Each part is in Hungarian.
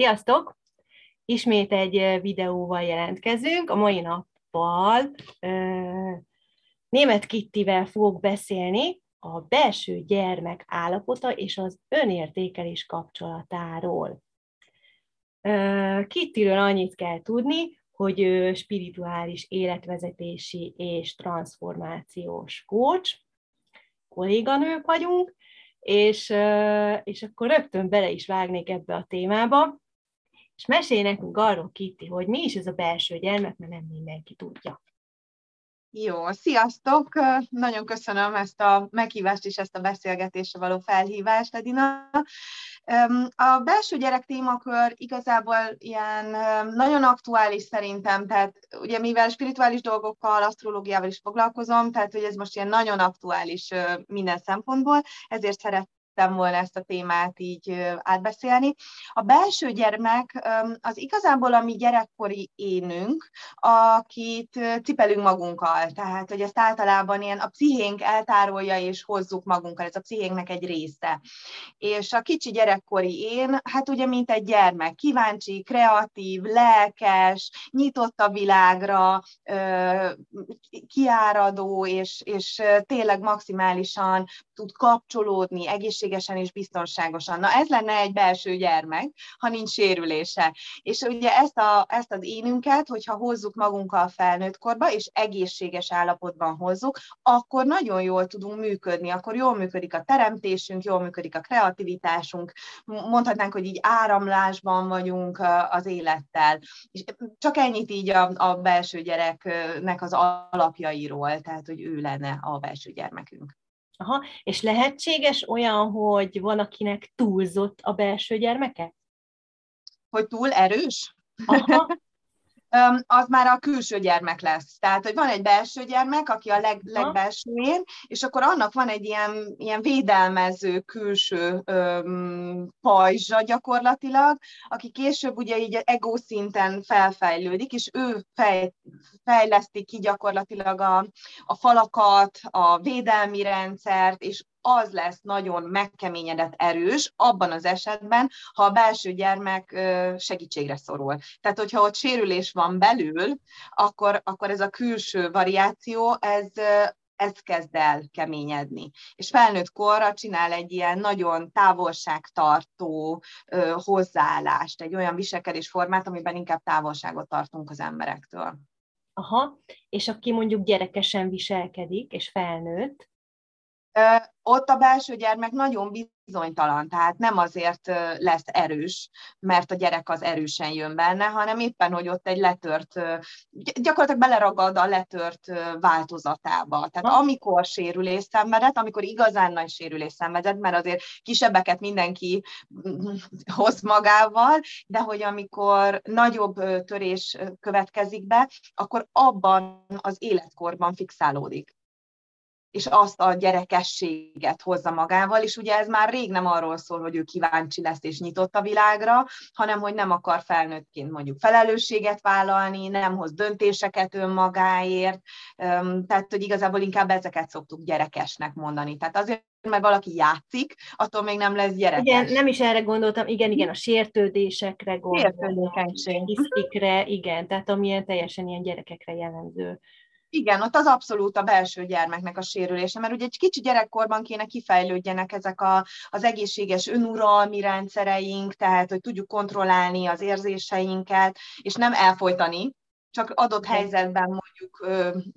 Sziasztok! Ismét egy videóval jelentkezünk. A mai nappal német Kittivel fogok beszélni a belső gyermek állapota és az önértékelés kapcsolatáról. Kittiről annyit kell tudni, hogy ő spirituális életvezetési és transformációs coach, kolléganők vagyunk, és, és akkor rögtön bele is vágnék ebbe a témába, és mesélj nekünk arról, Kitti, hogy mi is ez a belső gyermek, mert nem mindenki tudja. Jó, sziasztok! Nagyon köszönöm ezt a meghívást és ezt a beszélgetésre való felhívást, Edina. A belső gyerek témakör igazából ilyen nagyon aktuális szerintem, tehát ugye mivel spirituális dolgokkal, asztrológiával is foglalkozom, tehát hogy ez most ilyen nagyon aktuális minden szempontból, ezért szeret, szerettem volna ezt a témát így átbeszélni. A belső gyermek az igazából a mi gyerekkori énünk, akit cipelünk magunkkal, tehát hogy ezt általában ilyen a pszichénk eltárolja és hozzuk magunkkal, ez a pszichénknek egy része. És a kicsi gyerekkori én, hát ugye mint egy gyermek, kíváncsi, kreatív, lelkes, nyitott a világra, kiáradó, és, és tényleg maximálisan tud kapcsolódni, egészséges egészségesen és biztonságosan. Na ez lenne egy belső gyermek, ha nincs sérülése. És ugye ezt, a, ezt az énünket, hogyha hozzuk magunkkal felnőtt korba, és egészséges állapotban hozzuk, akkor nagyon jól tudunk működni, akkor jól működik a teremtésünk, jól működik a kreativitásunk, mondhatnánk, hogy így áramlásban vagyunk az élettel. És csak ennyit így a, a belső gyereknek az alapjairól, tehát hogy ő lenne a belső gyermekünk. Aha, és lehetséges olyan, hogy van, akinek túlzott a belső gyermeke? Hogy túl erős? Aha. Az már a külső gyermek lesz. Tehát, hogy van egy belső gyermek, aki a leg, legbelsőjén, és akkor annak van egy ilyen, ilyen védelmező külső öm, pajzsa gyakorlatilag, aki később ugye így ego szinten felfejlődik, és ő fej, fejleszti ki gyakorlatilag a, a falakat, a védelmi rendszert, és az lesz nagyon megkeményedett erős abban az esetben, ha a belső gyermek segítségre szorul. Tehát, hogyha ott sérülés van belül, akkor, akkor ez a külső variáció, ez, ez kezd el keményedni. És felnőtt korra csinál egy ilyen nagyon távolságtartó ö, hozzáállást, egy olyan viselkedésformát, amiben inkább távolságot tartunk az emberektől. Aha, és aki mondjuk gyerekesen viselkedik, és felnőtt, ott a belső gyermek nagyon bizonytalan, tehát nem azért lesz erős, mert a gyerek az erősen jön benne, hanem éppen, hogy ott egy letört, gyakorlatilag beleragad a letört változatába. Tehát amikor sérülés szenvedett, amikor igazán nagy sérülés szenvedett, mert azért kisebbeket mindenki hoz magával, de hogy amikor nagyobb törés következik be, akkor abban az életkorban fixálódik és azt a gyerekességet hozza magával, és ugye ez már rég nem arról szól, hogy ő kíváncsi lesz és nyitott a világra, hanem hogy nem akar felnőttként mondjuk felelősséget vállalni, nem hoz döntéseket önmagáért, tehát hogy igazából inkább ezeket szoktuk gyerekesnek mondani. Tehát azért mert valaki játszik, attól még nem lesz gyerek. Igen, nem is erre gondoltam, igen, igen, a sértődésekre gondoltam, hisztikre, igen, tehát amilyen teljesen ilyen gyerekekre jellemző igen, ott az abszolút a belső gyermeknek a sérülése, mert ugye egy kicsi gyerekkorban kéne kifejlődjenek ezek a, az egészséges önuralmi rendszereink, tehát hogy tudjuk kontrollálni az érzéseinket, és nem elfolytani, csak adott helyzetben mondjuk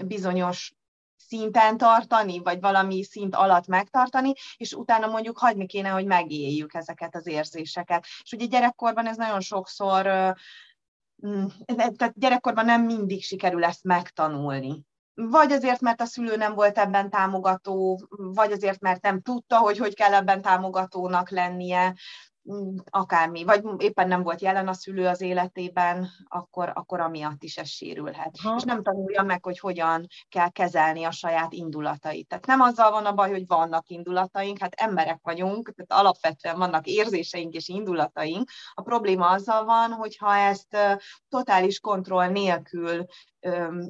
bizonyos szinten tartani, vagy valami szint alatt megtartani, és utána mondjuk hagyni kéne, hogy megéljük ezeket az érzéseket. És ugye gyerekkorban ez nagyon sokszor tehát gyerekkorban nem mindig sikerül ezt megtanulni. Vagy azért, mert a szülő nem volt ebben támogató, vagy azért, mert nem tudta, hogy hogy kell ebben támogatónak lennie, Mm, akármi, vagy éppen nem volt jelen a szülő az életében, akkor, akkor amiatt is ez sérülhet. Ha. És nem tanulja meg, hogy hogyan kell kezelni a saját indulatait. Tehát nem azzal van a baj, hogy vannak indulataink, hát emberek vagyunk, tehát alapvetően vannak érzéseink és indulataink. A probléma azzal van, hogyha ezt totális kontroll nélkül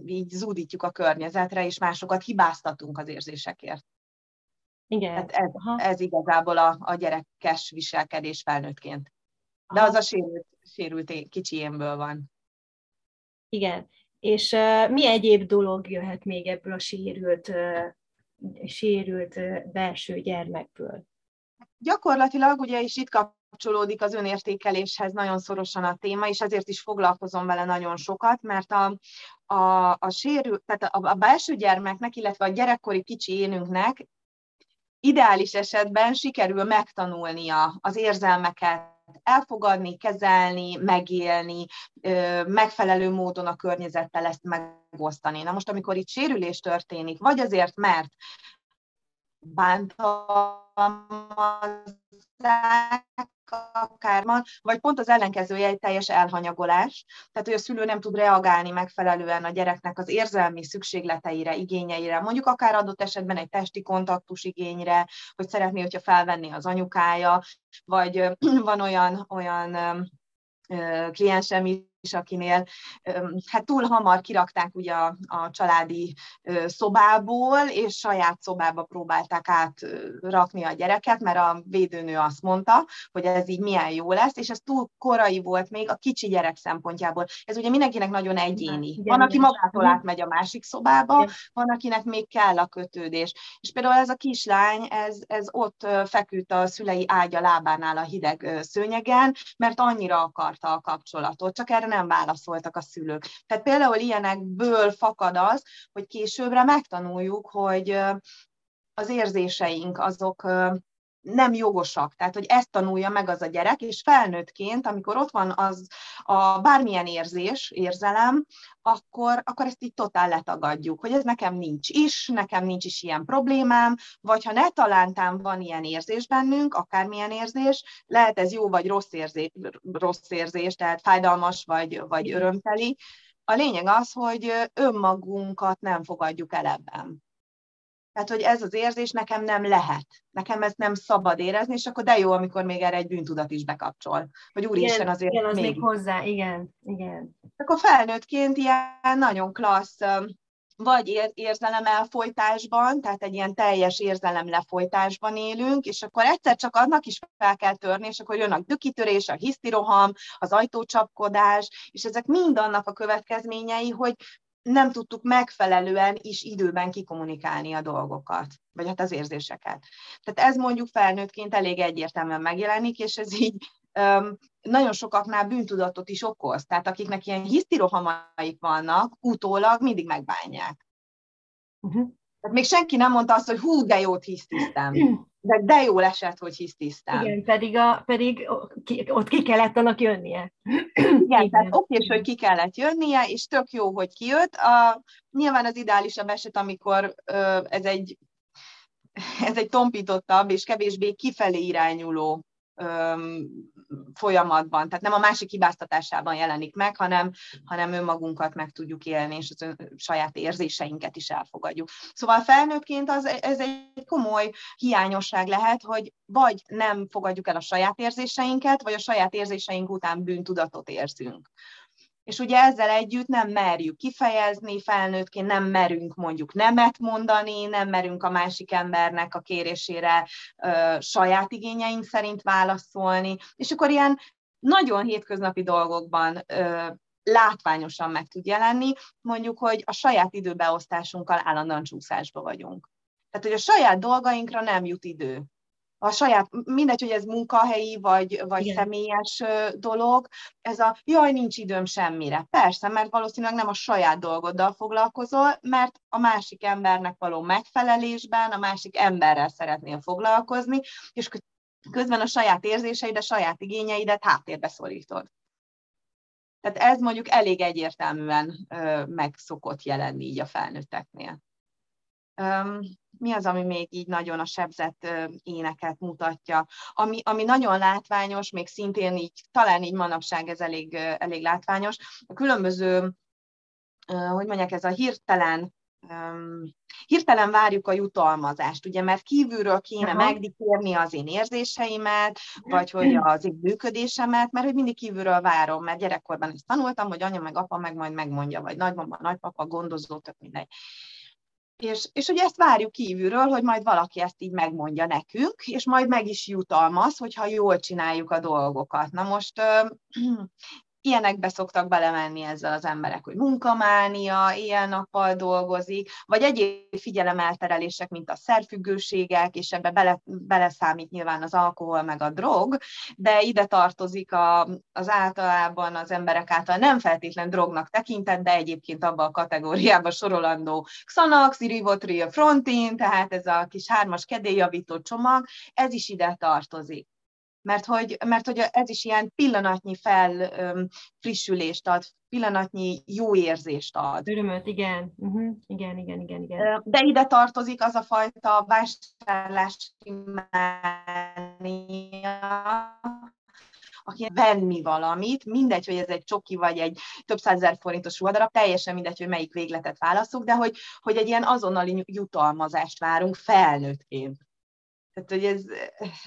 így zúdítjuk a környezetre, és másokat hibáztatunk az érzésekért. Igen. Hát ez, ez igazából a, a gyerekes viselkedés felnőttként. De Aha. az a sérült sérült kicsiémből van. Igen. És uh, mi egyéb dolog jöhet még ebből a sérült, uh, sérült uh, belső gyermekből? Gyakorlatilag ugye is itt kapcsolódik az önértékeléshez nagyon szorosan a téma, és ezért is foglalkozom vele nagyon sokat, mert a, a, a sérül, tehát a, a belső gyermeknek, illetve a gyerekkori kicsi énünknek ideális esetben sikerül megtanulnia az érzelmeket, elfogadni, kezelni, megélni, megfelelő módon a környezettel ezt megosztani. Na most, amikor itt sérülés történik, vagy azért, mert bántalmazzák, akár van, vagy pont az ellenkezője egy teljes elhanyagolás, tehát hogy a szülő nem tud reagálni megfelelően a gyereknek az érzelmi szükségleteire, igényeire, mondjuk akár adott esetben egy testi kontaktus igényre, hogy szeretné, hogyha felvenni az anyukája, vagy van olyan, olyan kliensem is, akinél hát túl hamar kirakták ugye a, a családi szobából, és saját szobába próbálták átrakni a gyereket, mert a védőnő azt mondta, hogy ez így milyen jó lesz, és ez túl korai volt még a kicsi gyerek szempontjából. Ez ugye mindenkinek nagyon egyéni. Igen, van, aki magától átmegy a másik szobába, igen. van, akinek még kell a kötődés. És például ez a kislány, ez, ez ott feküdt a szülei ágya lábánál a hideg szőnyegen, mert annyira akarta a kapcsolatot, csak erre nem válaszoltak a szülők. Tehát például ilyenekből fakad az, hogy későbbre megtanuljuk, hogy az érzéseink azok nem jogosak. Tehát, hogy ezt tanulja meg az a gyerek, és felnőttként, amikor ott van az a bármilyen érzés, érzelem, akkor, akkor ezt így totál letagadjuk, hogy ez nekem nincs is, nekem nincs is ilyen problémám, vagy ha ne talántán van ilyen érzés bennünk, akármilyen érzés, lehet ez jó vagy rossz érzés, rossz érzés tehát fájdalmas vagy, vagy örömteli. A lényeg az, hogy önmagunkat nem fogadjuk el ebben. Tehát, hogy ez az érzés nekem nem lehet. Nekem ezt nem szabad érezni, és akkor de jó, amikor még erre egy bűntudat is bekapcsol. Hogy úristen azért igen, az még... még hozzá, igen, igen. Akkor felnőttként ilyen nagyon klassz vagy érzelem elfolytásban, tehát egy ilyen teljes érzelem lefolytásban élünk, és akkor egyszer csak annak is fel kell törni, és akkor jön a dökitörés, a hisztiroham, az ajtócsapkodás, és ezek mind annak a következményei, hogy nem tudtuk megfelelően is időben kikommunikálni a dolgokat, vagy hát az érzéseket. Tehát ez mondjuk felnőttként elég egyértelműen megjelenik, és ez így um, nagyon sokaknál bűntudatot is okoz. Tehát akiknek ilyen hisztirohamaik vannak, utólag mindig megbánják. Uh-huh. Tehát még senki nem mondta azt, hogy hú, de jót hisztisztem. De, de jó esett, hogy hisztisztem. Igen, pedig, a, pedig ki, ott ki kellett annak jönnie. Igen, Igen. tehát oké, hogy ki kellett jönnie, és tök jó, hogy kijött. A, nyilván az ideálisabb eset, amikor ö, ez egy ez egy tompítottabb és kevésbé kifelé irányuló folyamatban, tehát nem a másik hibáztatásában jelenik meg, hanem, hanem önmagunkat meg tudjuk élni, és az ön, saját érzéseinket is elfogadjuk. Szóval felnőttként az, ez egy komoly hiányosság lehet, hogy vagy nem fogadjuk el a saját érzéseinket, vagy a saját érzéseink után bűntudatot érzünk. És ugye ezzel együtt nem merjük kifejezni, felnőttként nem merünk mondjuk nemet mondani, nem merünk a másik embernek a kérésére ö, saját igényeink szerint válaszolni, és akkor ilyen nagyon hétköznapi dolgokban ö, látványosan meg tud jelenni, mondjuk, hogy a saját időbeosztásunkkal állandóan csúszásba vagyunk. Tehát, hogy a saját dolgainkra nem jut idő a saját, mindegy, hogy ez munkahelyi vagy, vagy személyes dolog, ez a jaj, nincs időm semmire. Persze, mert valószínűleg nem a saját dolgoddal foglalkozol, mert a másik embernek való megfelelésben, a másik emberrel szeretnél foglalkozni, és közben a saját érzéseidet, a saját igényeidet háttérbe szorítod. Tehát ez mondjuk elég egyértelműen ö, meg szokott jelenni így a felnőtteknél. Mi az, ami még így nagyon a sebzett éneket mutatja? Ami, ami nagyon látványos, még szintén így, talán így manapság ez elég, elég látványos, a különböző, hogy mondják, ez a hirtelen hirtelen várjuk a jutalmazást, ugye, mert kívülről kéne Aha. megdikérni az én érzéseimet, vagy hogy az én működésemet, mert hogy mindig kívülről várom, mert gyerekkorban ezt tanultam, hogy anya meg apa meg majd megmondja, vagy nagymama, nagypapa, gondozó, tök mindegy. És, és hogy ezt várjuk kívülről, hogy majd valaki ezt így megmondja nekünk, és majd meg is jutalmaz, hogyha jól csináljuk a dolgokat. Na most ilyenekbe szoktak belemenni ezzel az emberek, hogy munkamánia, ilyen nappal dolgozik, vagy egyéb figyelemelterelések, mint a szerfüggőségek, és ebbe bele, beleszámít nyilván az alkohol meg a drog, de ide tartozik a, az általában az emberek által nem feltétlen drognak tekintett, de egyébként abban a kategóriába sorolandó Xanax, Rivotril, Frontin, tehát ez a kis hármas kedélyjavító csomag, ez is ide tartozik mert hogy, mert hogy ez is ilyen pillanatnyi felfrissülést ad, pillanatnyi jó érzést ad. Örömöt, igen. Uh-huh. Igen, igen, igen, igen. De ide tartozik az a fajta vásárlási mánia, aki venni valamit, mindegy, hogy ez egy csoki vagy egy több százezer forintos ruhadarab, teljesen mindegy, hogy melyik végletet válaszunk, de hogy, hogy egy ilyen azonnali jutalmazást várunk felnőttként. Tehát, hogy ez,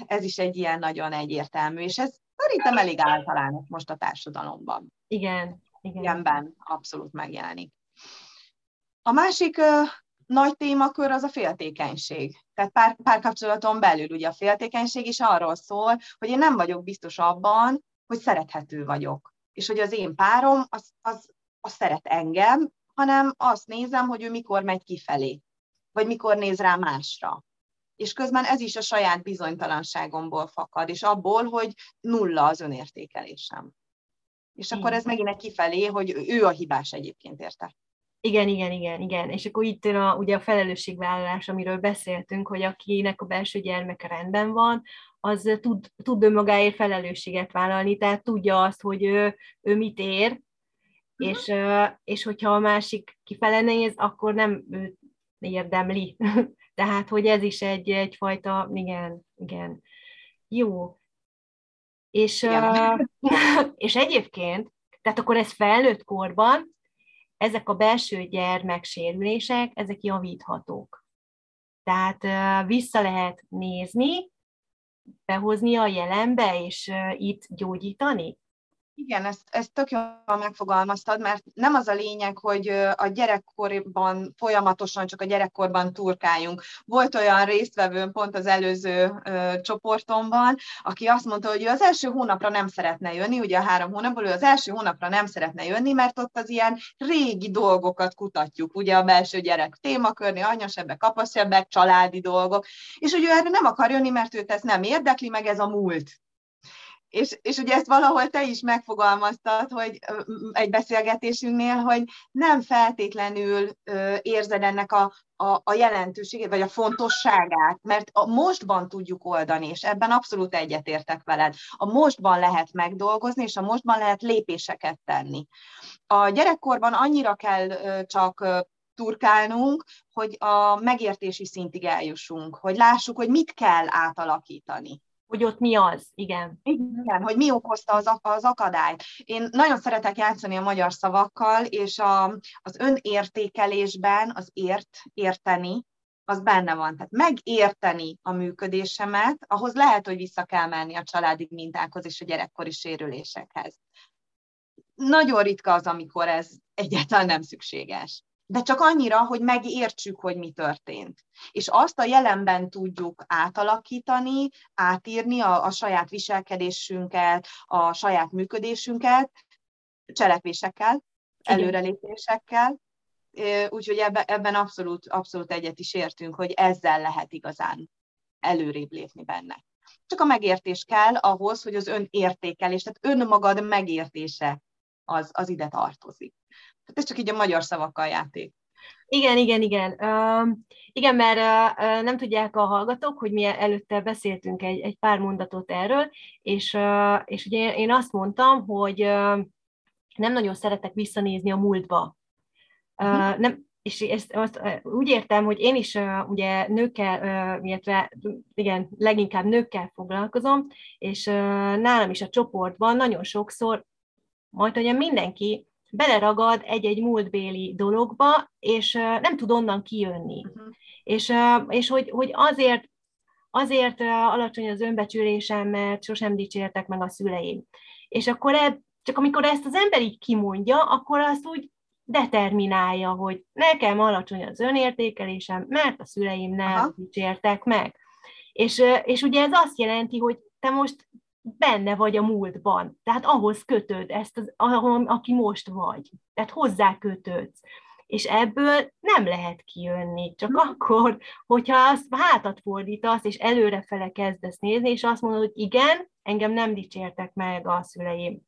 ez is egy ilyen nagyon egyértelmű, és ez szerintem elég általános most a társadalomban. Igen. igen. Ilyenben abszolút megjelenik. A másik nagy témakör az a féltékenység. Tehát pár, párkapcsolaton belül ugye a féltékenység is arról szól, hogy én nem vagyok biztos abban, hogy szerethető vagyok. És hogy az én párom az, az, az szeret engem, hanem azt nézem, hogy ő mikor megy kifelé, vagy mikor néz rá másra és közben ez is a saját bizonytalanságomból fakad, és abból, hogy nulla az önértékelésem. És akkor ez megint egy kifelé, hogy ő a hibás egyébként érte. Igen, igen, igen, igen. És akkor itt jön a, ugye a felelősségvállalás, amiről beszéltünk, hogy akinek a belső gyermeke rendben van, az tud, tud önmagáért felelősséget vállalni, tehát tudja azt, hogy ő, ő mit ér, uh-huh. és, és hogyha a másik kifele néz, akkor nem ő érdemli. Tehát, hogy ez is egy, egyfajta, igen, igen. Jó. És, uh, és egyébként, tehát akkor ez felnőtt korban, ezek a belső gyermeksérülések, ezek javíthatók. Tehát uh, vissza lehet nézni, behozni a jelenbe, és uh, itt gyógyítani? Igen, ezt, ezt tök jól megfogalmaztad, mert nem az a lényeg, hogy a gyerekkorban folyamatosan csak a gyerekkorban turkáljunk. Volt olyan résztvevőm pont az előző ö, csoportomban, aki azt mondta, hogy ő az első hónapra nem szeretne jönni, ugye a három hónapból ő az első hónapra nem szeretne jönni, mert ott az ilyen régi dolgokat kutatjuk, ugye a belső gyerek témakörni, anyasebbek, kapasebbek, családi dolgok, és hogy ő erre nem akar jönni, mert őt ez nem érdekli, meg ez a múlt és, és ugye ezt valahol te is megfogalmaztad, hogy egy beszélgetésünknél, hogy nem feltétlenül érzed ennek a, a, a jelentőségét, vagy a fontosságát, mert a mostban tudjuk oldani, és ebben abszolút egyetértek veled. A mostban lehet megdolgozni, és a mostban lehet lépéseket tenni. A gyerekkorban annyira kell csak turkálnunk, hogy a megértési szintig eljussunk, hogy lássuk, hogy mit kell átalakítani hogy ott mi az, igen. Igen, hogy mi okozta az, az akadályt. Én nagyon szeretek játszani a magyar szavakkal, és a, az önértékelésben az ért, érteni, az benne van. Tehát megérteni a működésemet, ahhoz lehet, hogy vissza kell menni a családi mintákhoz és a gyerekkori sérülésekhez. Nagyon ritka az, amikor ez egyáltalán nem szükséges de csak annyira, hogy megértsük, hogy mi történt. És azt a jelenben tudjuk átalakítani, átírni a, a saját viselkedésünket, a saját működésünket, cselekvésekkel, előrelépésekkel, úgyhogy ebben, ebben abszolút, abszolút egyet is értünk, hogy ezzel lehet igazán előrébb lépni benne. Csak a megértés kell ahhoz, hogy az önértékelés, tehát önmagad megértése az, az ide tartozik. Tehát ez csak így a magyar szavakkal játék. Igen, igen, igen. Uh, igen, mert uh, nem tudják a hallgatók, hogy mi előtte beszéltünk egy, egy pár mondatot erről, és, uh, és ugye én azt mondtam, hogy uh, nem nagyon szeretek visszanézni a múltba. Uh, nem, és ezt, azt úgy értem, hogy én is uh, ugye nőkkel, uh, illetve igen, leginkább nőkkel foglalkozom, és uh, nálam is a csoportban nagyon sokszor, majd ugye mindenki beleragad egy-egy múltbéli dologba, és nem tud onnan kijönni. Uh-huh. És, és hogy, hogy azért, azért alacsony az önbecsülésem, mert sosem dicsértek meg a szüleim. És akkor eb, csak amikor ezt az ember így kimondja, akkor azt úgy determinálja, hogy nekem alacsony az önértékelésem, mert a szüleim nem Aha. dicsértek meg. És, és ugye ez azt jelenti, hogy te most benne vagy a múltban, tehát ahhoz kötöd ezt, az, aki most vagy, tehát hozzá kötődsz. És ebből nem lehet kijönni, csak hm. akkor, hogyha azt hátat fordítasz, és előrefele kezdesz nézni, és azt mondod, hogy igen, engem nem dicsértek meg a szüleim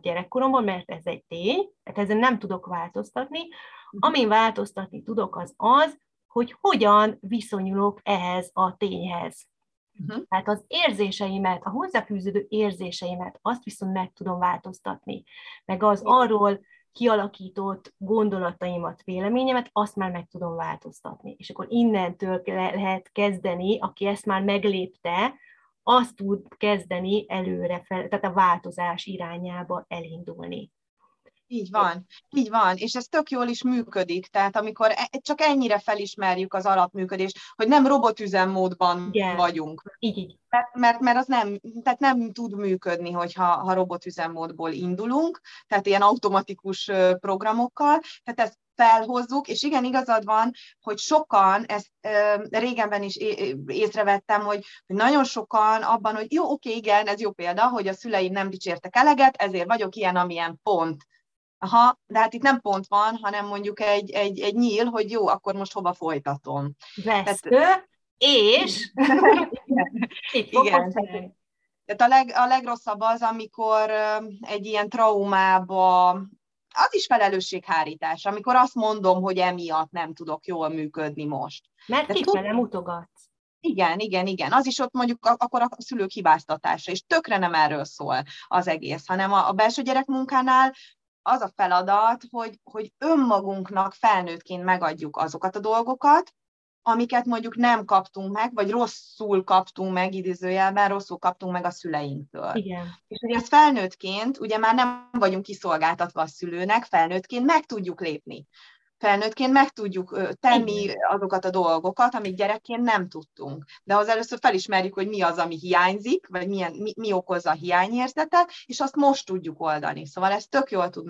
gyerekkoromban, mert ez egy tény, tehát ezen nem tudok változtatni. Hm. Amin változtatni tudok, az az, hogy hogyan viszonyulok ehhez a tényhez. Uh-huh. Tehát az érzéseimet, a hozzáfűződő érzéseimet, azt viszont meg tudom változtatni. Meg az arról kialakított gondolataimat, véleményemet, azt már meg tudom változtatni. És akkor innentől le- lehet kezdeni, aki ezt már meglépte, azt tud kezdeni előre, fel, tehát a változás irányába elindulni. Így van, így van, és ez tök jól is működik, tehát amikor e, csak ennyire felismerjük az alapműködést, hogy nem robotüzemmódban Igen. vagyunk. Így, így. Mert, mert, mert az nem, tehát nem tud működni, hogyha ha robotüzemmódból indulunk, tehát ilyen automatikus programokkal, tehát ezt felhozzuk, és igen, igazad van, hogy sokan, ezt e, régenben is észrevettem, hogy, hogy nagyon sokan abban, hogy jó, oké, igen, ez jó példa, hogy a szüleim nem dicsértek eleget, ezért vagyok ilyen, amilyen pont Aha, de hát itt nem pont van, hanem mondjuk egy, egy, egy nyíl, hogy jó, akkor most hova folytatom. Vesztő, Tehát, és... igen. igen. Tehát a, leg, a legrosszabb az, amikor egy ilyen traumába, az is felelősséghárítás, amikor azt mondom, hogy emiatt nem tudok jól működni most. Mert kifele mutogatsz. Igen, igen, igen. Az is ott mondjuk akkor a szülők hibáztatása, és tökre nem erről szól az egész, hanem a, a belső gyerekmunkánál az a feladat, hogy, hogy önmagunknak felnőttként megadjuk azokat a dolgokat, amiket mondjuk nem kaptunk meg, vagy rosszul kaptunk meg, idézőjelben rosszul kaptunk meg a szüleinktől. Igen. És ugye ezt felnőttként, ugye már nem vagyunk kiszolgáltatva a szülőnek, felnőttként meg tudjuk lépni felnőttként meg tudjuk tenni azokat a dolgokat, amit gyerekként nem tudtunk. De az először felismerjük, hogy mi az, ami hiányzik, vagy milyen, mi, mi okozza a hiányérzetet, és azt most tudjuk oldani. Szóval ez tök jól tud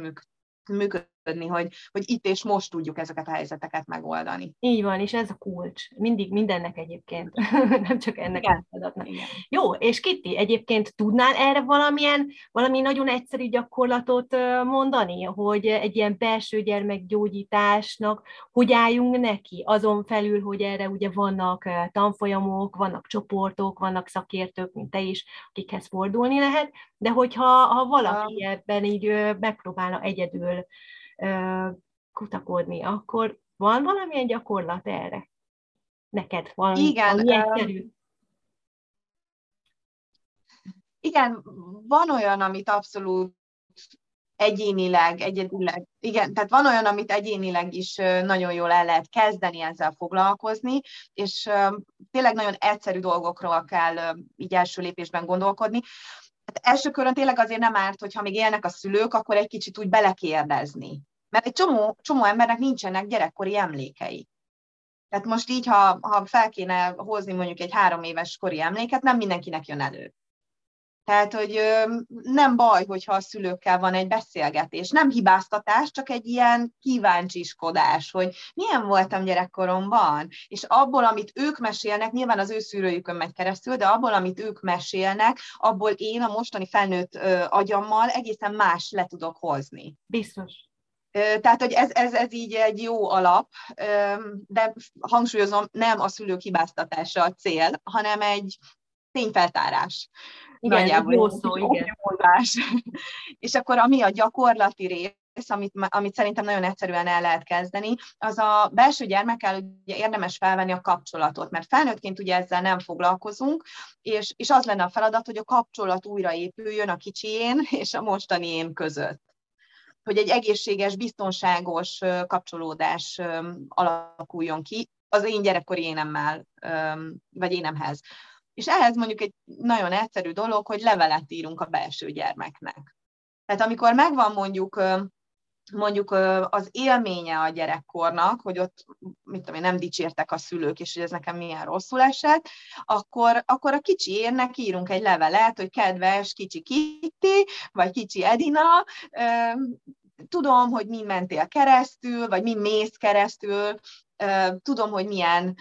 működni működni, hogy, hogy itt és most tudjuk ezeket a helyzeteket megoldani. Így van, és ez a kulcs. Mindig mindennek egyébként, nem csak ennek Igen. a feladatnak. Igen. Jó, és Kitti, egyébként tudnál erre valamilyen, valami nagyon egyszerű gyakorlatot mondani, hogy egy ilyen belső gyermekgyógyításnak hogy álljunk neki, azon felül, hogy erre ugye vannak tanfolyamok, vannak csoportok, vannak szakértők, mint te is, akikhez fordulni lehet, de hogyha ha valaki ebben így megpróbálna egyedül kutakodni, akkor van valamilyen gyakorlat erre? Neked valami, Igen, valami Igen, van olyan, amit abszolút egyénileg, egyedileg, igen, tehát van olyan, amit egyénileg is nagyon jól el lehet kezdeni ezzel foglalkozni, és tényleg nagyon egyszerű dolgokról kell így első lépésben gondolkodni. Hát első körön tényleg azért nem árt, hogyha még élnek a szülők, akkor egy kicsit úgy belekérdezni. Mert egy csomó, csomó embernek nincsenek gyerekkori emlékei. Tehát most így, ha, ha fel kéne hozni mondjuk egy három éves kori emléket, nem mindenkinek jön elő. Tehát, hogy nem baj, hogyha a szülőkkel van egy beszélgetés. Nem hibáztatás, csak egy ilyen kíváncsiskodás, hogy milyen voltam gyerekkoromban, és abból, amit ők mesélnek, nyilván az ő szűrőjükön megy keresztül, de abból, amit ők mesélnek, abból én a mostani felnőtt agyammal egészen más le tudok hozni. Biztos. Tehát, hogy ez, ez, ez így egy jó alap, de hangsúlyozom, nem a szülők hibáztatása a cél, hanem egy tényfeltárás. Igen, Nagyjából jó szó, igen. És akkor ami a gyakorlati rész, amit, amit szerintem nagyon egyszerűen el lehet kezdeni, az a belső gyermekkel ugye érdemes felvenni a kapcsolatot, mert felnőttként ugye ezzel nem foglalkozunk, és, és az lenne a feladat, hogy a kapcsolat újraépüljön a kicsién és a mostani én között hogy egy egészséges, biztonságos kapcsolódás alakuljon ki az én gyerekkori énemmel, vagy énemhez. És ehhez mondjuk egy nagyon egyszerű dolog, hogy levelet írunk a belső gyermeknek. Tehát amikor megvan mondjuk mondjuk az élménye a gyerekkornak, hogy ott, mit tudom én, nem dicsértek a szülők, és hogy ez nekem milyen rosszul esett, akkor, akkor a kicsi érnek írunk egy levelet, hogy kedves kicsi Kitty, vagy kicsi Edina, tudom, hogy mi mentél keresztül, vagy mi mész keresztül, tudom, hogy milyen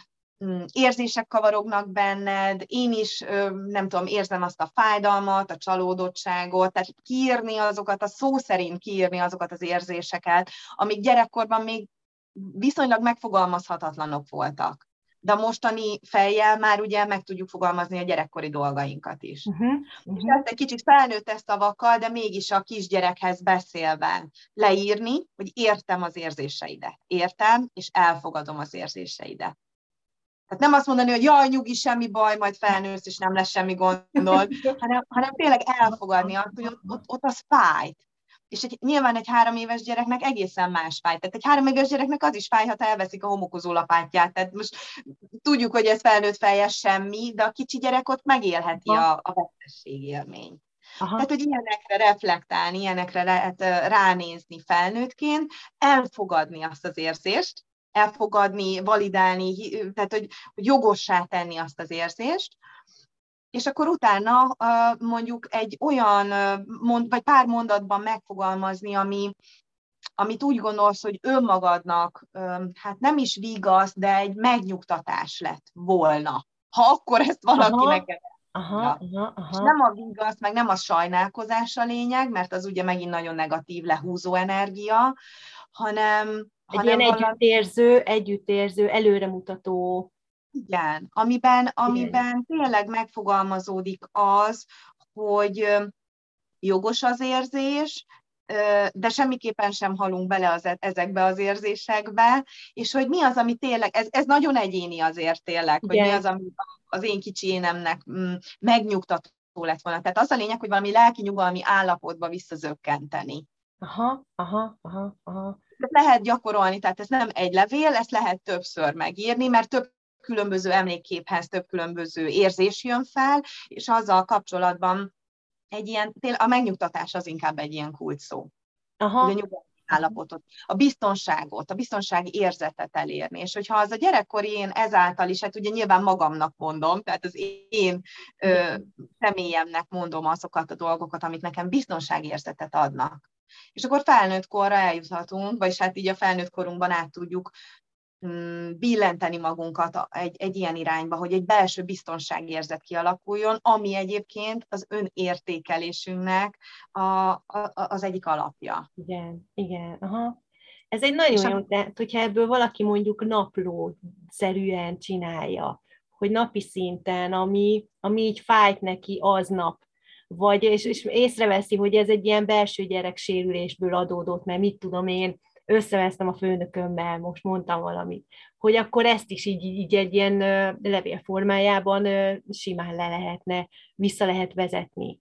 érzések kavarognak benned, én is, nem tudom, érzem azt a fájdalmat, a csalódottságot, tehát kiírni azokat, a szó szerint kiírni azokat az érzéseket, amik gyerekkorban még viszonylag megfogalmazhatatlanok voltak de a mostani fejjel már ugye meg tudjuk fogalmazni a gyerekkori dolgainkat is. Uh-huh, uh-huh. És ezt egy kicsit felnőtt ezt szavakkal, de mégis a kisgyerekhez beszélve leírni, hogy értem az érzéseidet. Értem, és elfogadom az érzéseidet. Tehát nem azt mondani, hogy jaj, nyugi, semmi baj, majd felnősz, és nem lesz semmi gondol, hanem, hanem tényleg elfogadni azt, hogy ott, ott, ott az fájt és egy, nyilván egy három éves gyereknek egészen más fáj. Tehát egy három éves gyereknek az is fáj, ha elveszik a homokozó lapátját. Tehát most tudjuk, hogy ez felnőtt fejes semmi, de a kicsi gyerek ott megélheti a, a vesztesség élményt. Aha. Tehát, hogy ilyenekre reflektálni, ilyenekre lehet ránézni felnőttként, elfogadni azt az érzést, elfogadni, validálni, tehát, hogy, hogy jogossá tenni azt az érzést, és akkor utána mondjuk egy olyan, vagy pár mondatban megfogalmazni, ami, amit úgy gondolsz, hogy önmagadnak, hát nem is vigasz, de egy megnyugtatás lett volna, ha akkor ezt valaki aha, neked aha, aha, aha. Nem a vigasz, meg nem a sajnálkozás a lényeg, mert az ugye megint nagyon negatív, lehúzó energia, hanem... Egy hanem ilyen valami... együttérző, együttérző, előremutató igen, amiben, amiben tényleg megfogalmazódik az, hogy jogos az érzés, de semmiképpen sem halunk bele az, e, ezekbe az érzésekbe, és hogy mi az, ami tényleg, ez, ez nagyon egyéni azért tényleg, hogy Igen. mi az, ami az én kicsi énemnek mm, megnyugtató lett volna. Tehát az a lényeg, hogy valami lelki nyugalmi állapotba visszazökkenteni. Aha, aha, aha, aha. Lehet gyakorolni, tehát ez nem egy levél, ezt lehet többször megírni, mert több különböző emlékképhez több különböző érzés jön fel, és azzal kapcsolatban egy ilyen, a megnyugtatás az inkább egy ilyen kult szó. Aha. Ugye állapotot, a biztonságot, a biztonsági érzetet elérni. És hogyha az a gyerekkori én ezáltal is, hát ugye nyilván magamnak mondom, tehát az én ö, személyemnek mondom azokat a dolgokat, amik nekem biztonságérzetet adnak. És akkor felnőtt korra eljuthatunk, vagy hát így a felnőtt korunkban át tudjuk Mm, billenteni magunkat egy, egy ilyen irányba, hogy egy belső biztonságérzet kialakuljon, ami egyébként az önértékelésünknek a, a, az egyik alapja. Igen, igen, aha. Ez egy nagyon És jó, a... tehát hogyha ebből valaki mondjuk napló-szerűen csinálja, hogy napi szinten, ami, ami így fájt neki aznap, vagy és, és észreveszi, hogy ez egy ilyen belső gyereksérülésből adódott, mert mit tudom én, összevesztem a főnökömmel, most mondtam valamit, hogy akkor ezt is így, így egy ilyen levél formájában simán le lehetne, vissza lehet vezetni.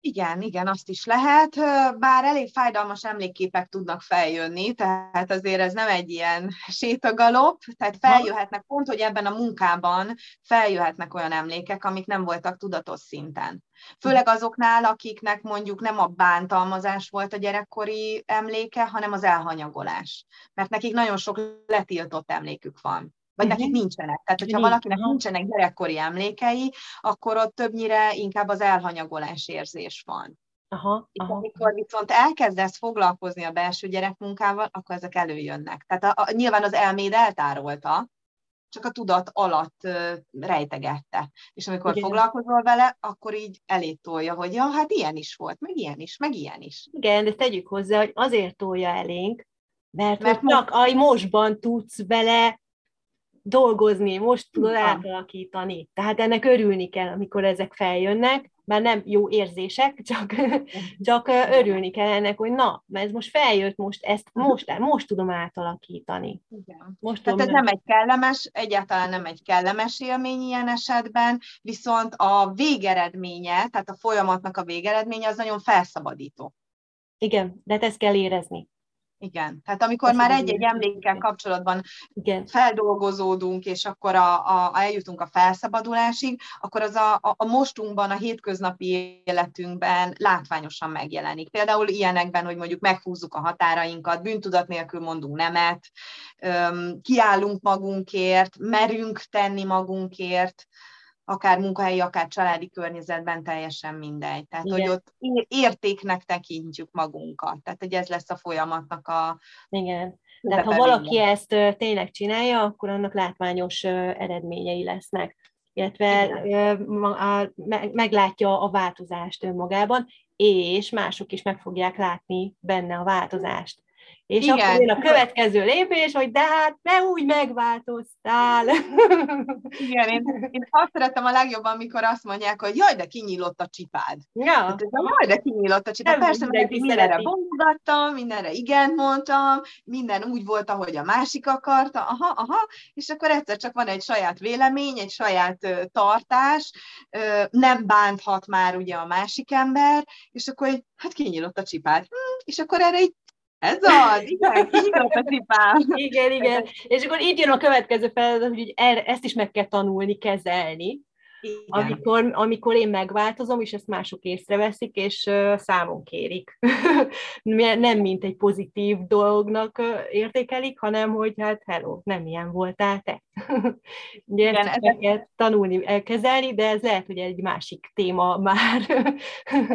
Igen, igen, azt is lehet, bár elég fájdalmas emlékképek tudnak feljönni, tehát azért ez nem egy ilyen sétagalop, tehát feljöhetnek, pont, hogy ebben a munkában feljöhetnek olyan emlékek, amik nem voltak tudatos szinten. Főleg azoknál, akiknek mondjuk nem a bántalmazás volt a gyerekkori emléke, hanem az elhanyagolás. Mert nekik nagyon sok letiltott emlékük van vagy uh-huh. nekik nincsenek. Tehát, hogyha valakinek nincsenek gyerekkori emlékei, akkor ott többnyire inkább az elhanyagolás érzés van. Aha, aha. Amikor viszont elkezdesz foglalkozni a belső gyerekmunkával, akkor ezek előjönnek. Tehát a, a, nyilván az elméd eltárolta, csak a tudat alatt uh, rejtegette. És amikor Igen. foglalkozol vele, akkor így elét tolja, hogy ja, hát ilyen is volt, meg ilyen is, meg ilyen is. Igen, de tegyük hozzá, hogy azért tolja elénk, mert, mert csak aj mostban tudsz vele dolgozni, most tudod átalakítani. Tehát ennek örülni kell, amikor ezek feljönnek, már nem jó érzések, csak, csak örülni kell ennek, hogy na, mert ez most feljött, most ezt most, most tudom átalakítani. Igen. Most Tehát tudom, ez nem egy kellemes, egyáltalán nem egy kellemes élmény ilyen esetben, viszont a végeredménye, tehát a folyamatnak a végeredménye az nagyon felszabadító. Igen, de hát ezt kell érezni. Igen, tehát amikor Ezt már egy-egy emlékkel kapcsolatban Igen. feldolgozódunk, és akkor a, a, a, eljutunk a felszabadulásig, akkor az a, a, a mostunkban, a hétköznapi életünkben látványosan megjelenik. Például ilyenekben, hogy mondjuk meghúzzuk a határainkat, bűntudat nélkül mondunk nemet, kiállunk magunkért, merünk tenni magunkért, akár munkahelyi, akár családi környezetben teljesen mindegy. Tehát, Igen. hogy ott értéknek tekintjük magunkat. Tehát, hogy ez lesz a folyamatnak a... Igen. Tehát, ha valaki ezt tényleg csinálja, akkor annak látványos eredményei lesznek illetve meglátja a változást önmagában, és mások is meg fogják látni benne a változást. És Igen. akkor jön a következő lépés, hogy de hát ne úgy megváltoztál. Igen, én, én azt szeretem a legjobban, amikor azt mondják, hogy jaj, de kinyílott a csipád. Ja. Hát, jaj, de kinyílott a csipád. Nem Persze, mert mindenre bongattam, mindenre igen mondtam, minden úgy volt, ahogy a másik akarta, aha, aha, és akkor egyszer csak van egy saját vélemény, egy saját tartás, nem bánthat már ugye a másik ember, és akkor hát kinyílott a csipád. Hm, és akkor erre így ez az, igen, Igen, igen. És akkor így jön a következő feladat, hogy erre, ezt is meg kell tanulni, kezelni. Igen. Amikor, amikor én megváltozom, és ezt mások észreveszik, és uh, számon kérik. nem mint egy pozitív dolognak értékelik, hanem hogy hát hello, nem ilyen voltál te. Ugye Igen, ezt ezek... kell tanulni, elkezelni, de ez lehet, hogy egy másik téma már.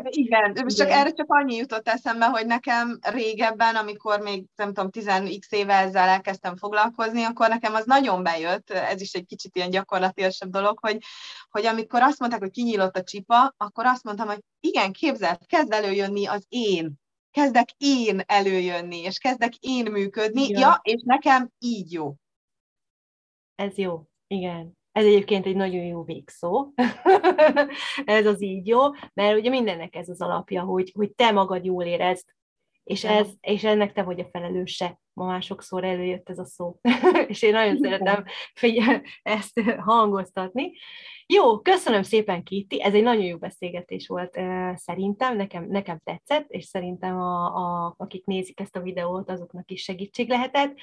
Igen, Igen. csak erre csak annyi jutott eszembe, hogy nekem régebben, amikor még nem tudom, 10x éve ezzel elkezdtem foglalkozni, akkor nekem az nagyon bejött, ez is egy kicsit ilyen gyakorlatilasabb dolog, hogy, hogy amikor azt mondták, hogy kinyílott a csipa, akkor azt mondtam, hogy igen, képzeld, kezd előjönni az én. Kezdek én előjönni, és kezdek én működni, ja, ja és nekem így jó. Ez jó, igen. Ez egyébként egy nagyon jó végszó. ez az így jó, mert ugye mindennek ez az alapja, hogy, hogy te magad jól érezd, és, ez, és ennek te vagy a felelőse. Ma már sokszor előjött ez a szó. és én nagyon szeretem figyel, ezt hangoztatni. Jó, köszönöm szépen, Kitti. Ez egy nagyon jó beszélgetés volt szerintem, nekem, nekem tetszett, és szerintem a, a, akik nézik ezt a videót, azoknak is segítség lehetett.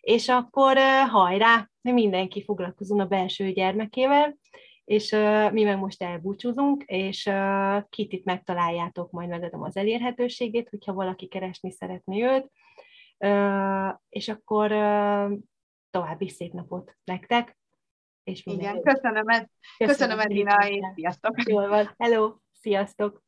És akkor hajrá, mindenki foglalkozunk a belső gyermekével, és uh, mi meg most elbúcsúzunk, és uh, Kitit megtaláljátok, majd megadom az elérhetőségét, hogyha valaki keresni szeretné őt, és akkor további szép napot nektek, és Igen, köszönöm, köszönöm, köszönöm Edina, és sziasztok! Jól van, hello, sziasztok!